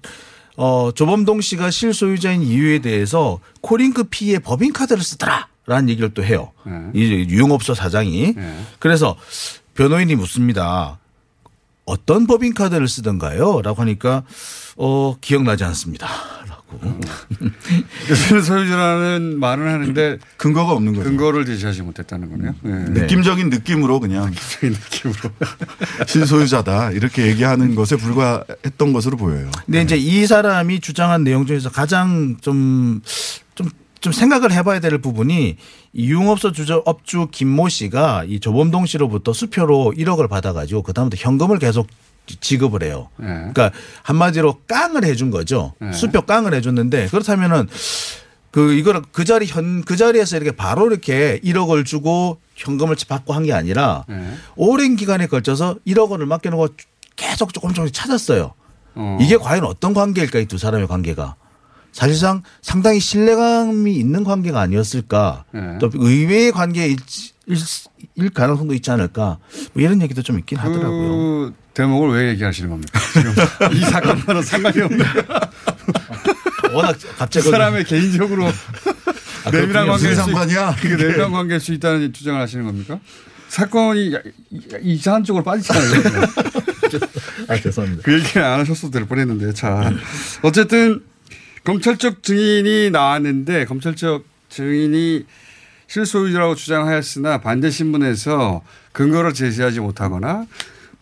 어, 조범동 씨가 실소유자인 이유에 대해서 코링크 피의 법인카드를 쓰더라. 라는 얘기를 또 해요. 이 유흥업소 사장이. 그래서 변호인이 묻습니다. 어떤 법인카드를 쓰던가요? 라고 하니까 어, 기억나지 않습니다. 실소유주라는 말은 하는데 근거가 없는 거죠. 근거를 제시하지 못했다는 거네요. 네. 느낌적인 느낌으로 그냥 느낌으로 실소유자다 이렇게 얘기하는 것에 불과했던 것으로 보여요. 근데 이제 이 사람이 주장한 내용 중에서 가장 좀, 좀, 좀 생각을 해봐야 될 부분이 이 유흥업소 주저 업주 김모 씨가 이 조범동 씨로부터 수표로 1억을 받아가지고 그다음부터 현금을 계속 지급을 해요. 네. 그러니까 한마디로 깡을 해준 거죠. 네. 수표 깡을 해줬는데 그렇다면은 그 이거를 그 자리 현 그 자리에서 이렇게 바로 이렇게 1억을 주고 현금을 받고 한 게 아니라 네. 오랜 기간에 걸쳐서 1억 원을 맡겨놓고 계속 조금 조금씩 찾았어요. 어. 이게 과연 어떤 관계일까 이 두 사람의 관계가 사실상 상당히 신뢰감이 있는 관계가 아니었을까 네. 또 의외의 관계일 일 가능성도 있지 않을까 뭐 이런 얘기도 좀 있긴 하더라고요. 그 대목을 왜 얘기하시는 겁니까? 지금 이 사건과는 상관이 없는 워낙 갑자기 그 사람의 개인적으로 아, 내밀한. 관계일 수 상관이야? 그게 내밀한 관계일 수 있다는 주장을 하시는 겁니까? 사건이 이- 이상한 쪽으로 빠지잖아요. 아, 죄송합니다. 그 얘기는 안 하셨어도 될 뻔했는데 자 어쨌든 검찰적 증인이 나왔는데 검찰적 증인이 실소유주라고 주장하였으나 반대 신문에서 근거를 제시하지 못하거나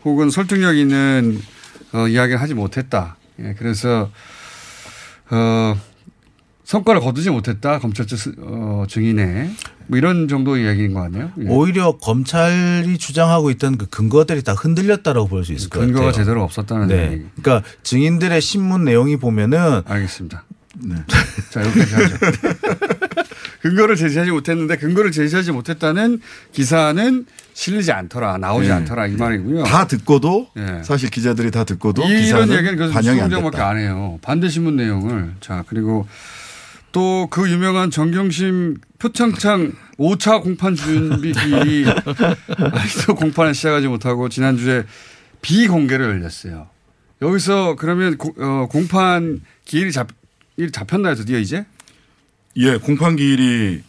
혹은 설득력 있는 어, 이야기를 하지 못했다. 예, 그래서 어, 성과를 거두지 못했다. 검찰적 스- 어, 증인의 뭐 이런 정도의 이야기인 것 같네요. 예. 오히려 검찰이 주장하고 있던 그 근거들이 다 흔들렸다라고 볼 수 있을 것 같아요. 근거가 제대로 없었다는 네. 얘기. 그러니까 증인들의 신문 내용이 보면은 알겠습니다. 자, 여기까지 하죠. 근거를 제시하지 못했는데 근거를 제시하지 못했다는 기사는 실리지 않더라, 나오지 네. 않더라 이 말이고요. 다 듣고도 예. 사실 기자들이 다 듣고도 이런 얘기는 그래서 반영이 안 수정밖에. 안 해요. 반대 신문 내용을 자 그리고 또 그 유명한 정경심 표창창 5차 공판 준비기 아직도 공판을 시작하지 못하고 지난주에 비공개를 열렸어요. 여기서 그러면 고- 어, 공판 기일이 잡, 일 잡혔나요 드디어 이제? 예, 공판 기일이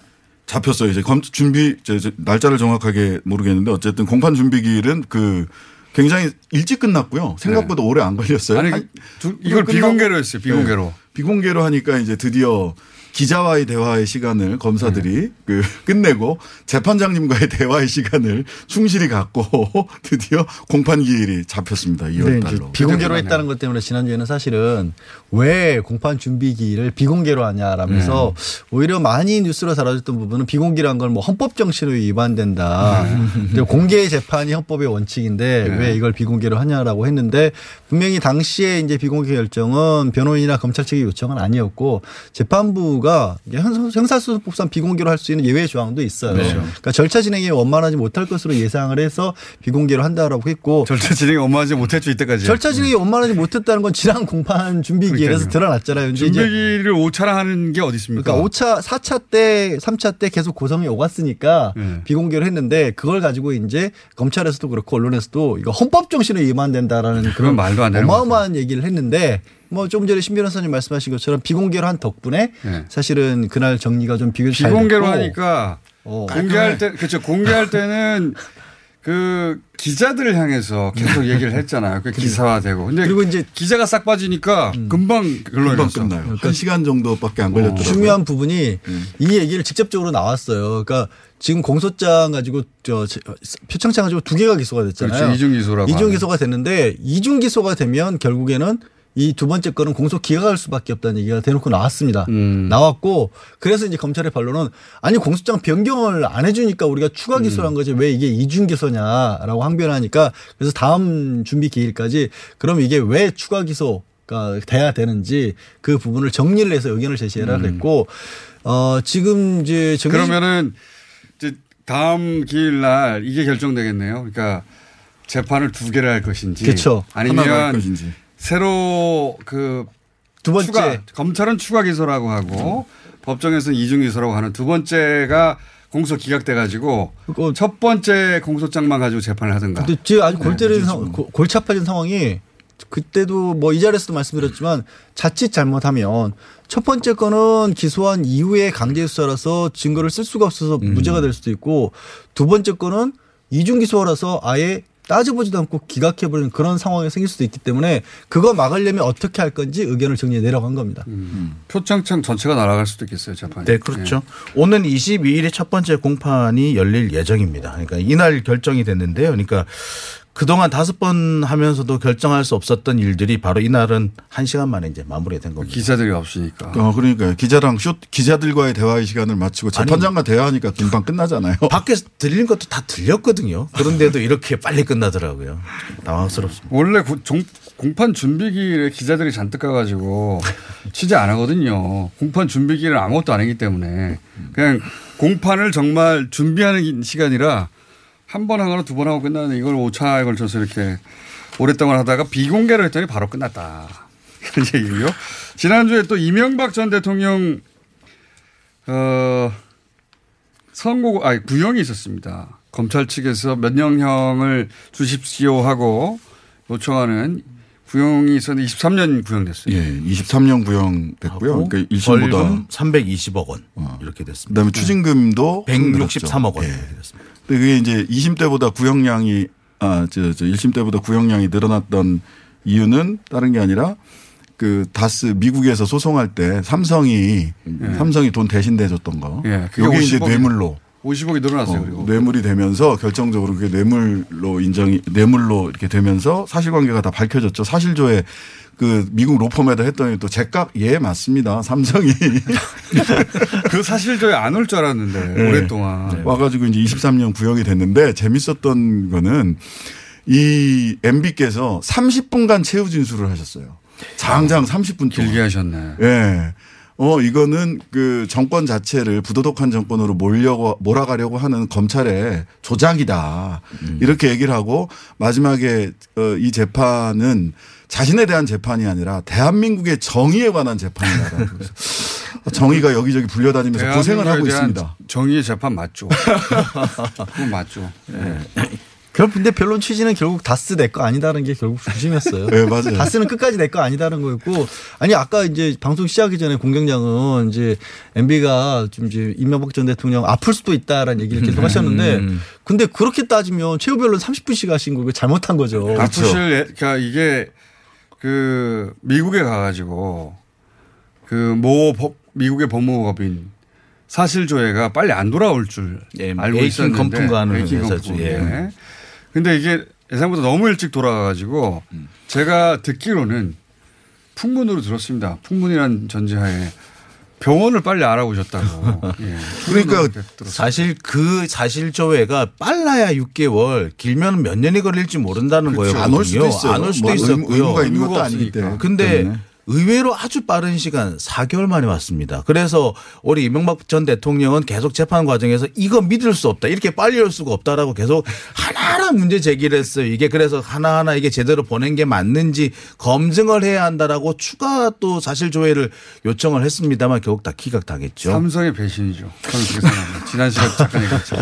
잡혔어요. 이제 검 준비 날짜를 정확하게 모르겠는데 어쨌든 공판 준비 기일은 그 굉장히 일찍 끝났고요. 생각보다 오래 안 걸렸어요. 아니, 한- 두- 이걸 비공개로 했어요. 비공개로. 네. 비공개로 하니까 이제 드디어 기자와의 대화의 시간을 검사들이 네. 그 끝내고 재판장님과의 대화의 시간을 충실히 갖고 드디어 공판 기일이 잡혔습니다. 2월 네, 달로. 비공개로 했다는 것 때문에 지난주에는 사실은 왜 공판 준비기를 비공개로 하냐라면서 오히려 많이 뉴스로 다뤄졌던 부분은 비공개란 걸 뭐 헌법 정신에 위반된다. 근데 공개 재판이 헌법의 원칙인데 네. 왜 이걸 비공개로 하냐라고 했는데 분명히 당시에 이제 비공개 결정은 변호인이나 검찰 측의 요청은 아니었고 재판부가 형- 형사소송법상 비공개로 할 수 있는 예외 조항도 있어요. 그렇죠. 그러니까 절차 진행에 원만하지 못할 것으로 예상을 해서 비공개로 한다라고 했고 절차 진행이 원만하지 못했죠 이때까지. 절차 진행이 원만하지 못했다는 건 지난 공판 준비 기일에서 드러났잖아요. 준비기를 5차라 하는 게 어디 있습니까? 그러니까 5차, 4차 때, 3차 때 계속 고성이 오갔으니까 네. 비공개를 했는데 그걸 가지고 이제 검찰에서도 그렇고 언론에서도 이거 헌법 정신에 위반된다라는 그런 말도 안 되는 어마어마한 얘기를 했는데 뭐 조금 전에 신 변호사님 말씀하신 것처럼 비공개로 한 덕분에 네. 사실은 그날 정리가 좀 비교적 잘 비공개로 됐고 하니까 어. 공개할 때 그렇죠 공개할 때는 그 기자들을 향해서 계속 얘기를 했잖아요. 그 기사화되고. 근데 그리고 이제 기자가 싹 빠지니까 금방 결론이 금방 났어. 끝나요. 한 시간 정도밖에 안 걸렸더라고요. 중요한 부분이 이 얘기를 직접적으로 나왔어요. 그러니까 지금 공소장 가지고 저 표창장 가지고 두 개가 기소가 됐잖아요. 그렇죠. 이중 기소라고 이중. 기소가 됐는데 이중 기소가 되면 결국에는 이 두 번째 거는 공소 기각할 수밖에 없다는 얘기가 대놓고 나왔습니다. 음. 나왔고 그래서 이제 검찰의 반론은 아니 공소장 변경을 안 해주니까 우리가 추가 음. 기소한 거지 왜 이게 이중 기소냐라고 항변하니까 그래서 다음 준비 기일까지 그럼 이게 왜 추가 기소 가 돼야 되는지 그 부분을 정리를 해서 의견을 제시해라 그랬고 어 지금 이제 그러면은 이제 다음 기일 날 이게 결정되겠네요. 그러니까 재판을 두 개를 할 것인지 그쵸. 하나로 할 아니면 것인지. 새로 그 두 번째. 추가, 검찰은 추가 기소라고 하고 법정에서는 이중 기소라고 하는 두 번째가 공소 기각돼 가지고 첫 번째 공소장만 가지고 재판을 하든가. 근데 지금 아주 골 네, 때리는 이제 상, 고- 골치 아파진 상황이 그때도 뭐 이 자리에서도 말씀드렸지만 자칫 잘못하면 첫 번째 거는 기소한 이후에 강제 수사라서 증거를 쓸 수가 없어서 음. 무죄가 될 수도 있고 두 번째 거는 이중 기소라서 아예 따져보지도 않고 기각해버리는 그런 상황이 생길 수도 있기 때문에 그거 막으려면 어떻게 할 건지 의견을 정리해 내려간 겁니다. 음. 표창장 전체가 날아갈 수도 있겠어요 재판이. 네, 그렇죠. 오는 22일에 첫 번째 공판이 열릴 예정입니다. 그러니까 이날 결정이 됐는데요. 그러니까 그동안 다섯 번 하면서도 결정할 수 없었던 일들이 바로 이날은 한 시간 만에 이제 마무리된 겁니다. 기자들이 없으니까. 어, 그러니까 기자랑 쇼, 기자들과의 대화의 시간을 마치고 재판장과 대화하니까 금방 끝나잖아요. 밖에서 들리는 것도 다 들렸거든요. 그런데도 이렇게 빨리 끝나더라고요. 당황스럽습니다. 원래 구- 종- 공판 준비기일에 기자들이 잔뜩 가가지고 취재 안 하거든요. 공판 준비기일은 아무것도 아니기 때문에 그냥 공판을 정말 준비하는 시간이라 한 번 하거나 두 번 하고 끝나는 이걸 5차에 걸쳐서 이렇게 오랫동안 하다가 비공개로 했더니 바로 끝났다. 그런 얘기고요. 지난주에 또 이명박 전 대통령 어 선고 아니 구형이 있었습니다. 검찰 측에서 면령형을 주십시오 하고 요청하는 구형이 있었는데 23년 구형됐어요. 예, 23년 구형됐고요. 그러니까 1심보다 벌금 320억 원 이렇게 됐습니다. 그다음에 추징금도 163억 원 예. 이렇게 됐습니다. 근데 그게 이제 2심 때보다 구형량이 아, 저, 저 1심 때보다 구형량이 늘어났던 이유는 다른 게 아니라 그 다스 미국에서 소송할 때 삼성이 삼성이 돈 대신 대줬던 거. 예, 그게 여기 이제 50억 이 뇌물로 50억이 늘어났어요. 어, 그리고 뇌물이 되면서 결정적으로 그게 뇌물로 인정이 뇌물로 이렇게 되면서 사실관계가 다 밝혀졌죠. 사실조에 그 미국 로펌에다 했더니 또 제깍 예 맞습니다. 삼성이 그 사실조에 안 올 줄 알았는데 네. 오랫동안 와가지고 이제 23년 구형이 됐는데 재밌었던 거는 이 MB께서 30분간 최후 진술을 하셨어요. 장장 30분 동안. 길게 하셨네. 예. 어, 이거는 그 정권 자체를 부도덕한 정권으로 몰려고, 몰아가려고 하는 검찰의 조작이다. 이렇게 얘기를 하고 마지막에 어, 이 재판은 자신에 대한 재판이 아니라 대한민국의 정의에 관한. 그래서 정의가 여기저기 불려다니면서 고생을 하고 있습니다. 정의의 재판 맞죠. 그건 맞죠. 네. 그럼 근데 변론 취지는 결국 다스 내 거 아니다는 게 결국 중심이었어요. 네, 맞아요. 다스는 끝까지 내 거 아니다는 거였고 아니 아까 이제 방송 시작하기 전에 공장장은 이제 MB가 좀 이제 이명박 전 대통령 아플 수도 있다라는 얘기를 계속 하셨는데 음. 근데 그렇게 따지면 최후 변론 30분씩 하신 거 잘못한 거죠. 아프실 예- 그러니까 이게 그 미국에 가가지고 그모 미국의 법무법인 사실 조회가 빨리 안 돌아올 줄 예, 알고 있었는데 에이킹 회사죠. 건풍. 예. 예. 근데 이게 예상보다 너무 일찍 돌아가가지고 제가 듣기로는 풍문으로 들었습니다. 풍문이란 전제하에 병원을 빨리 알아보셨다고. 예. 그러니까 사실 그 사실 조회가 빨라야 6개월, 길면 몇 년이 걸릴지 모른다는 그렇죠. 거예요. 안 올 수도 있어요. 안올 수도 뭐 있었고요. 의무가 있는 것도 아니기 때문에. 의외로 아주 빠른 시간 4개월 만에 왔습니다. 그래서 우리 이명박 전 대통령은 계속 재판 과정에서 이거 믿을 수 없다. 이렇게 빨리 올 수가 없다라고 계속 하나하나 문제 제기를 했어요. 이게 그래서 하나하나 이게 제대로 보낸 게 맞는지 검증을 해야 한다라고 추가 또 사실 조회를 요청을 했습니다만 결국 다 기각당했죠. 삼성의 배신이죠. 저는 그렇게 생각합니다. 지난 시간 잠깐 얘기했죠.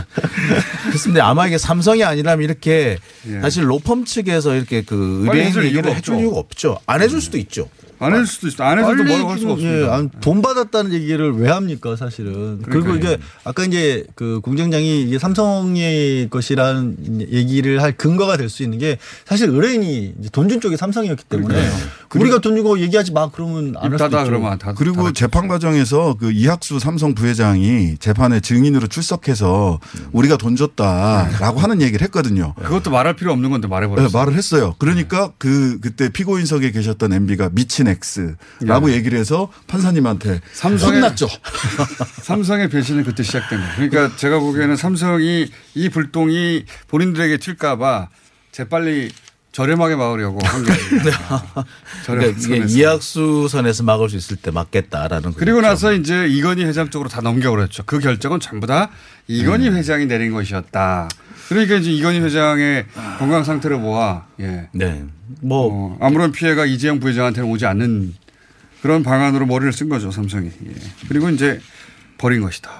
그렇습니다. 아마 이게 삼성이 아니라면 이렇게 예. 사실 로펌 측에서 이렇게 그 의뢰인 얘기를 해줄. 이유가 없죠. 안 해줄 수도 있죠. 안 해줄 수도 있어. 안 해줘도 빨리 뭐라고 할 수가 좀, 예, 없습니다. 아니, 돈 받았다는 얘기를 왜 합니까 사실은. 그리고 그러니까요. 이게 아까 이제 그 공장장이 이게 삼성의 것이라는 얘기를 할 근거가 될 수 있는 게 사실 의뢰인이 이제 돈준 쪽이 삼성이었기 때문에 우리가 돈 주고 얘기하지 마 그러면 안 할 수도 있죠. 그리고 재판 과정에서 그 이학수 삼성 부회장이 재판에 증인으로 출석해서 우리가 돈 줬다라고 하는 얘기를 했거든요. 그것도 말할 필요 없는 건데 네, 말해버렸어요. 말을 했어요. 그러니까 그 그때 피고인석에 계셨던 MB가 미친 X라고 네. 얘기를 해서 판사님한테 삼성의- 혼났죠. 삼성의 배신은 그때 시작된 거예요. 그러니까 제가 보기에는 삼성이 이 불똥이 본인들에게 튈까봐 재빨리 저렴하게 막으려고 한 게. 그러니까 이게 이학수 선에서 막을 수 있을 때 막겠다라는 그리고 나서 이제 이건희 회장 쪽으로 다 넘겨버렸죠. 그 결정은 전부 다 이건희 음. 회장이 내린 것이었다. 그러니까 이제 이건희 회장의 건강 상태를 보아, 예. 네. 뭐 아무런 피해가 이재용 부회장한테는 오지 않는 그런 방안으로 머리를 쓴 거죠, 삼성이. 예. 그리고 이제 버린 것이다.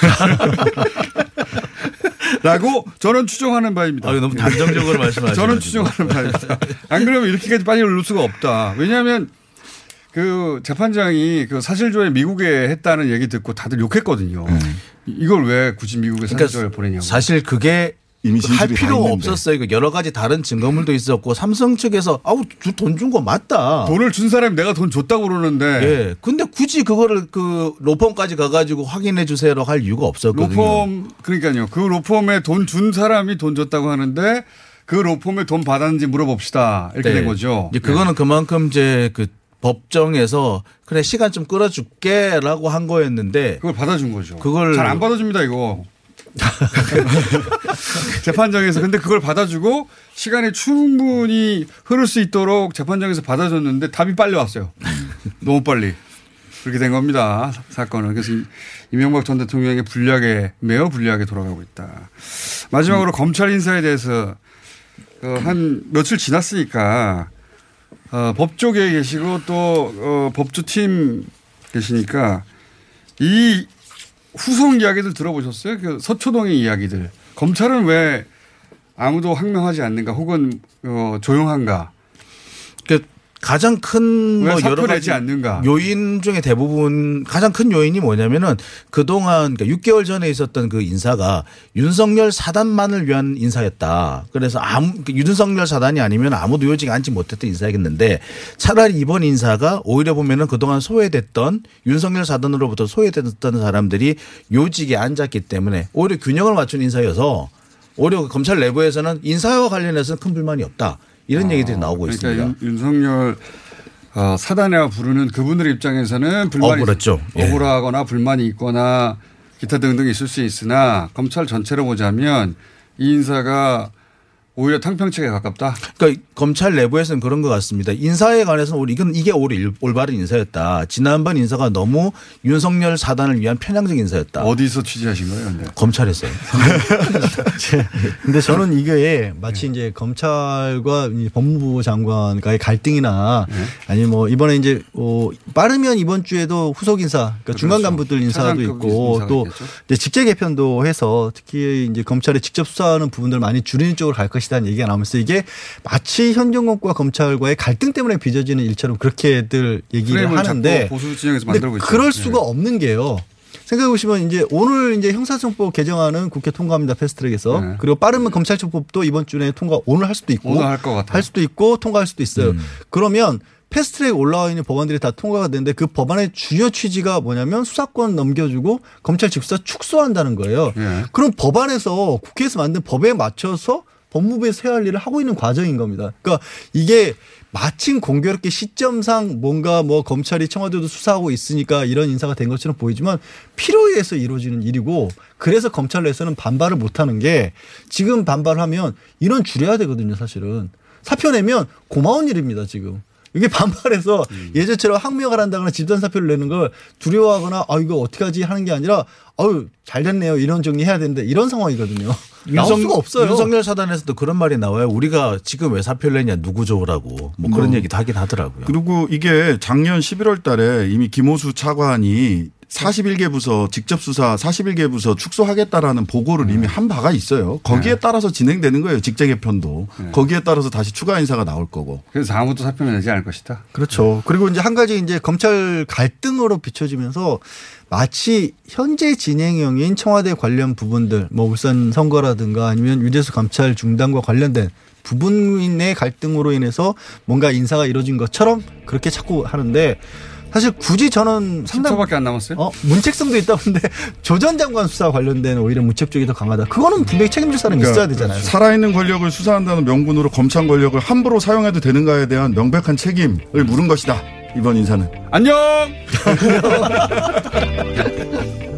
라고 저는 추정하는 바입니다. 아, 너무 단정적으로 말씀하시네. 저는 추정하는 바입니다. 안 그러면 이렇게까지 빨리 올릴 수가 없다. 왜냐하면 그 재판장이 그 사실조회 미국에 했다는 얘기 듣고 다들 욕했거든요. 이걸 왜 굳이 미국에 사실조회 보내냐고. 사실 그게 할 필요가. 없었어요. 이거 여러 가지 다른 증거물도 있었고 삼성 측에서 아우 돈 준 거 맞다. 돈을 준 사람이 내가 돈 줬다고 그러는데. 예. 근데 굳이 그거를 그 로펌까지 가가지고 확인해 주세요라고 할 이유가 없었거든요. 로펌 그러니까요. 그 로펌에 돈 준 사람이 돈 줬다고 하는데 그 로펌에 돈 받았는지 물어봅시다. 이렇게 네. 된 거죠. 이제 그거는 그만큼 이제 그 법정에서 그래 시간 좀 끌어줄게라고 한 거였는데 그걸 받아준 거죠. 그걸 잘 안 받아줍니다 이거. 재판장에서 근데 그걸 받아주고 시간이 충분히 흐를 수 있도록 재판장에서 받아줬는데 답이 빨리 왔어요. 너무 빨리. 그렇게 된 겁니다. 사건은. 그래서 이- 이명박 전 대통령의 불리하게 매우 불리하게 돌아가고 있다. 마지막으로 검찰 인사에 대해서 어, 한 며칠 지났으니까 어, 법조계에 계시고 또 어, 법조팀 계시니까 이 후속 이야기들 들어보셨어요? 그 서초동의 이야기들. 검찰은 왜 아무도 항명하지 않는가 혹은 어, 조용한가? 그 가장 큰왜뭐 여러 가지 않는가? 요인 중에 대부분 가장 큰 요인이 뭐냐면은 그동안 그러니까 6개월 전에 있었던 그 인사가 윤석열 사단만을 위한 인사였다. 그래서 아무 그 윤석열 사단이 아니면 아무도 요직 앉지 못했던 인사였는데 차라리 이번 인사가 오히려 보면은 그동안 소외됐던 윤석열 사단으로부터 소외됐던 사람들이 요직에 앉았기 때문에 오히려 균형을 맞춘 인사여서 오히려 검찰 내부에서는 인사와 관련해서는 큰 불만이 없다. 이런 얘기들이 나오고 그러니까 있습니다. 윤, 윤석열 어, 사단이라 부르는 그분들의 입장에서는 불만이 억울했죠. 예. 억울하거나 불만이 있거나 기타 등등 있을 수 있으나 검찰 전체로 보자면 이 인사가 오히려 탕평책에 가깝다. 그러니까 검찰 내부에서는 그런 것 같습니다. 인사에 관해서는 우리 이건 이게 올바른 인사였다. 지난번 인사가 너무 윤석열 사단을 위한 편향적 인사였다. 어디서 취재하신 거예요? 근데? 검찰에서요. 근데 저는 이게 마치 이제 검찰과 이 법무부 장관과의 갈등이나 아니면 뭐 이번에 이제 어 빠르면 이번 주에도 후속 인사, 그러니까 중간 간부들 인사도 있고 또 있겠죠. 이제 직제 개편도 해서 특히 이제 검찰이 직접 수사하는 부분들 많이 줄이는 쪽으로 갈 것 이다는 얘기가 나오면서 이게 마치 현 정권과 검찰과의 갈등 때문에 빚어지는 일처럼 그렇게들 얘기를 프레임을 하는데 보수 진영에서 만들고 있죠. 그럴 네. 수가 없는 게요. 생각해 보시면 이제 오늘 이제 형사청법 개정안은 국회 통과합니다 패스트트랙에서 그리고 빠르면 검찰청법도 이번 주 내에 통과 오늘 할 수도 있고 네. 오늘 할 것 같아요. 할 수도 있고 통과할 수도 있어요. 음. 그러면 패스트트랙 올라와 있는 법안들이 다 통과가 되는데 그 법안의 주요 취지가 뭐냐면 수사권 넘겨주고 검찰 직수사 축소한다는 거예요. 예. 그럼 법안에서 국회에서 만든 법에 맞춰서 법무부에서 해야 할 일을 하고 있는 과정인 겁니다. 그러니까 이게 마침 공교롭게 시점상 뭔가 뭐 검찰이 청와대도 수사하고 있으니까 이런 인사가 된 것처럼 보이지만 필요에 의해서 이루어지는 일이고 그래서 검찰 내에서는 반발을 못 하는 게 지금 반발하면 인원 줄여야 되거든요, 사실은. 사표 내면 고마운 일입니다, 지금. 이게 반발해서 예전처럼 항명을 한다거나 집단 사표를 내는 걸 두려워하거나 아 이거 어떻게 하지 하는 게 아니라 아유 잘 됐네요 이런 정리 해야 되는데 이런 상황이거든요. 나올 수가 없어요. 윤석열 사단에서도 그런 말이 나와요. 우리가 지금 왜 사표를 내냐 누구 좋으라고 뭐 그런 뭐. 얘기도 하긴 하더라고요. 그리고 이게 작년 11월 달에 이미 김호수 차관이 41개 부서 직접 수사 41개 부서 축소하겠다라는 보고를 이미 한 바가 있어요. 거기에 따라서 진행되는 거예요. 직제 개편도. 거기에 따라서 다시 추가 인사가 나올 거고. 그래서 아무도 사표를 내지 않을 것이다. 그렇죠. 그리고 이제 한 가지 이제 검찰 갈등으로 비춰지면서 마치 현재 진행형인 청와대 관련 부분들, 뭐 울산 선거라든가 아니면 유재수 감찰 중단과 관련된 부분의 갈등으로 인해서 뭔가 인사가 이루어진 것처럼 그렇게 자꾸 하는데 사실 굳이 저는 상당 10초밖에 안 남았어요. 어, 문책성도 있다 본데 조 전 장관 수사 관련된 오히려 문책 쪽이 더 강하다. 그거는 분명히 책임질 사람이 있어야 되잖아요. 살아있는 권력을 수사한다는 명분으로 검찰 권력을 함부로 사용해도 되는가에 대한 명백한 책임을 물은 것이다. 이번 인사는. 안녕!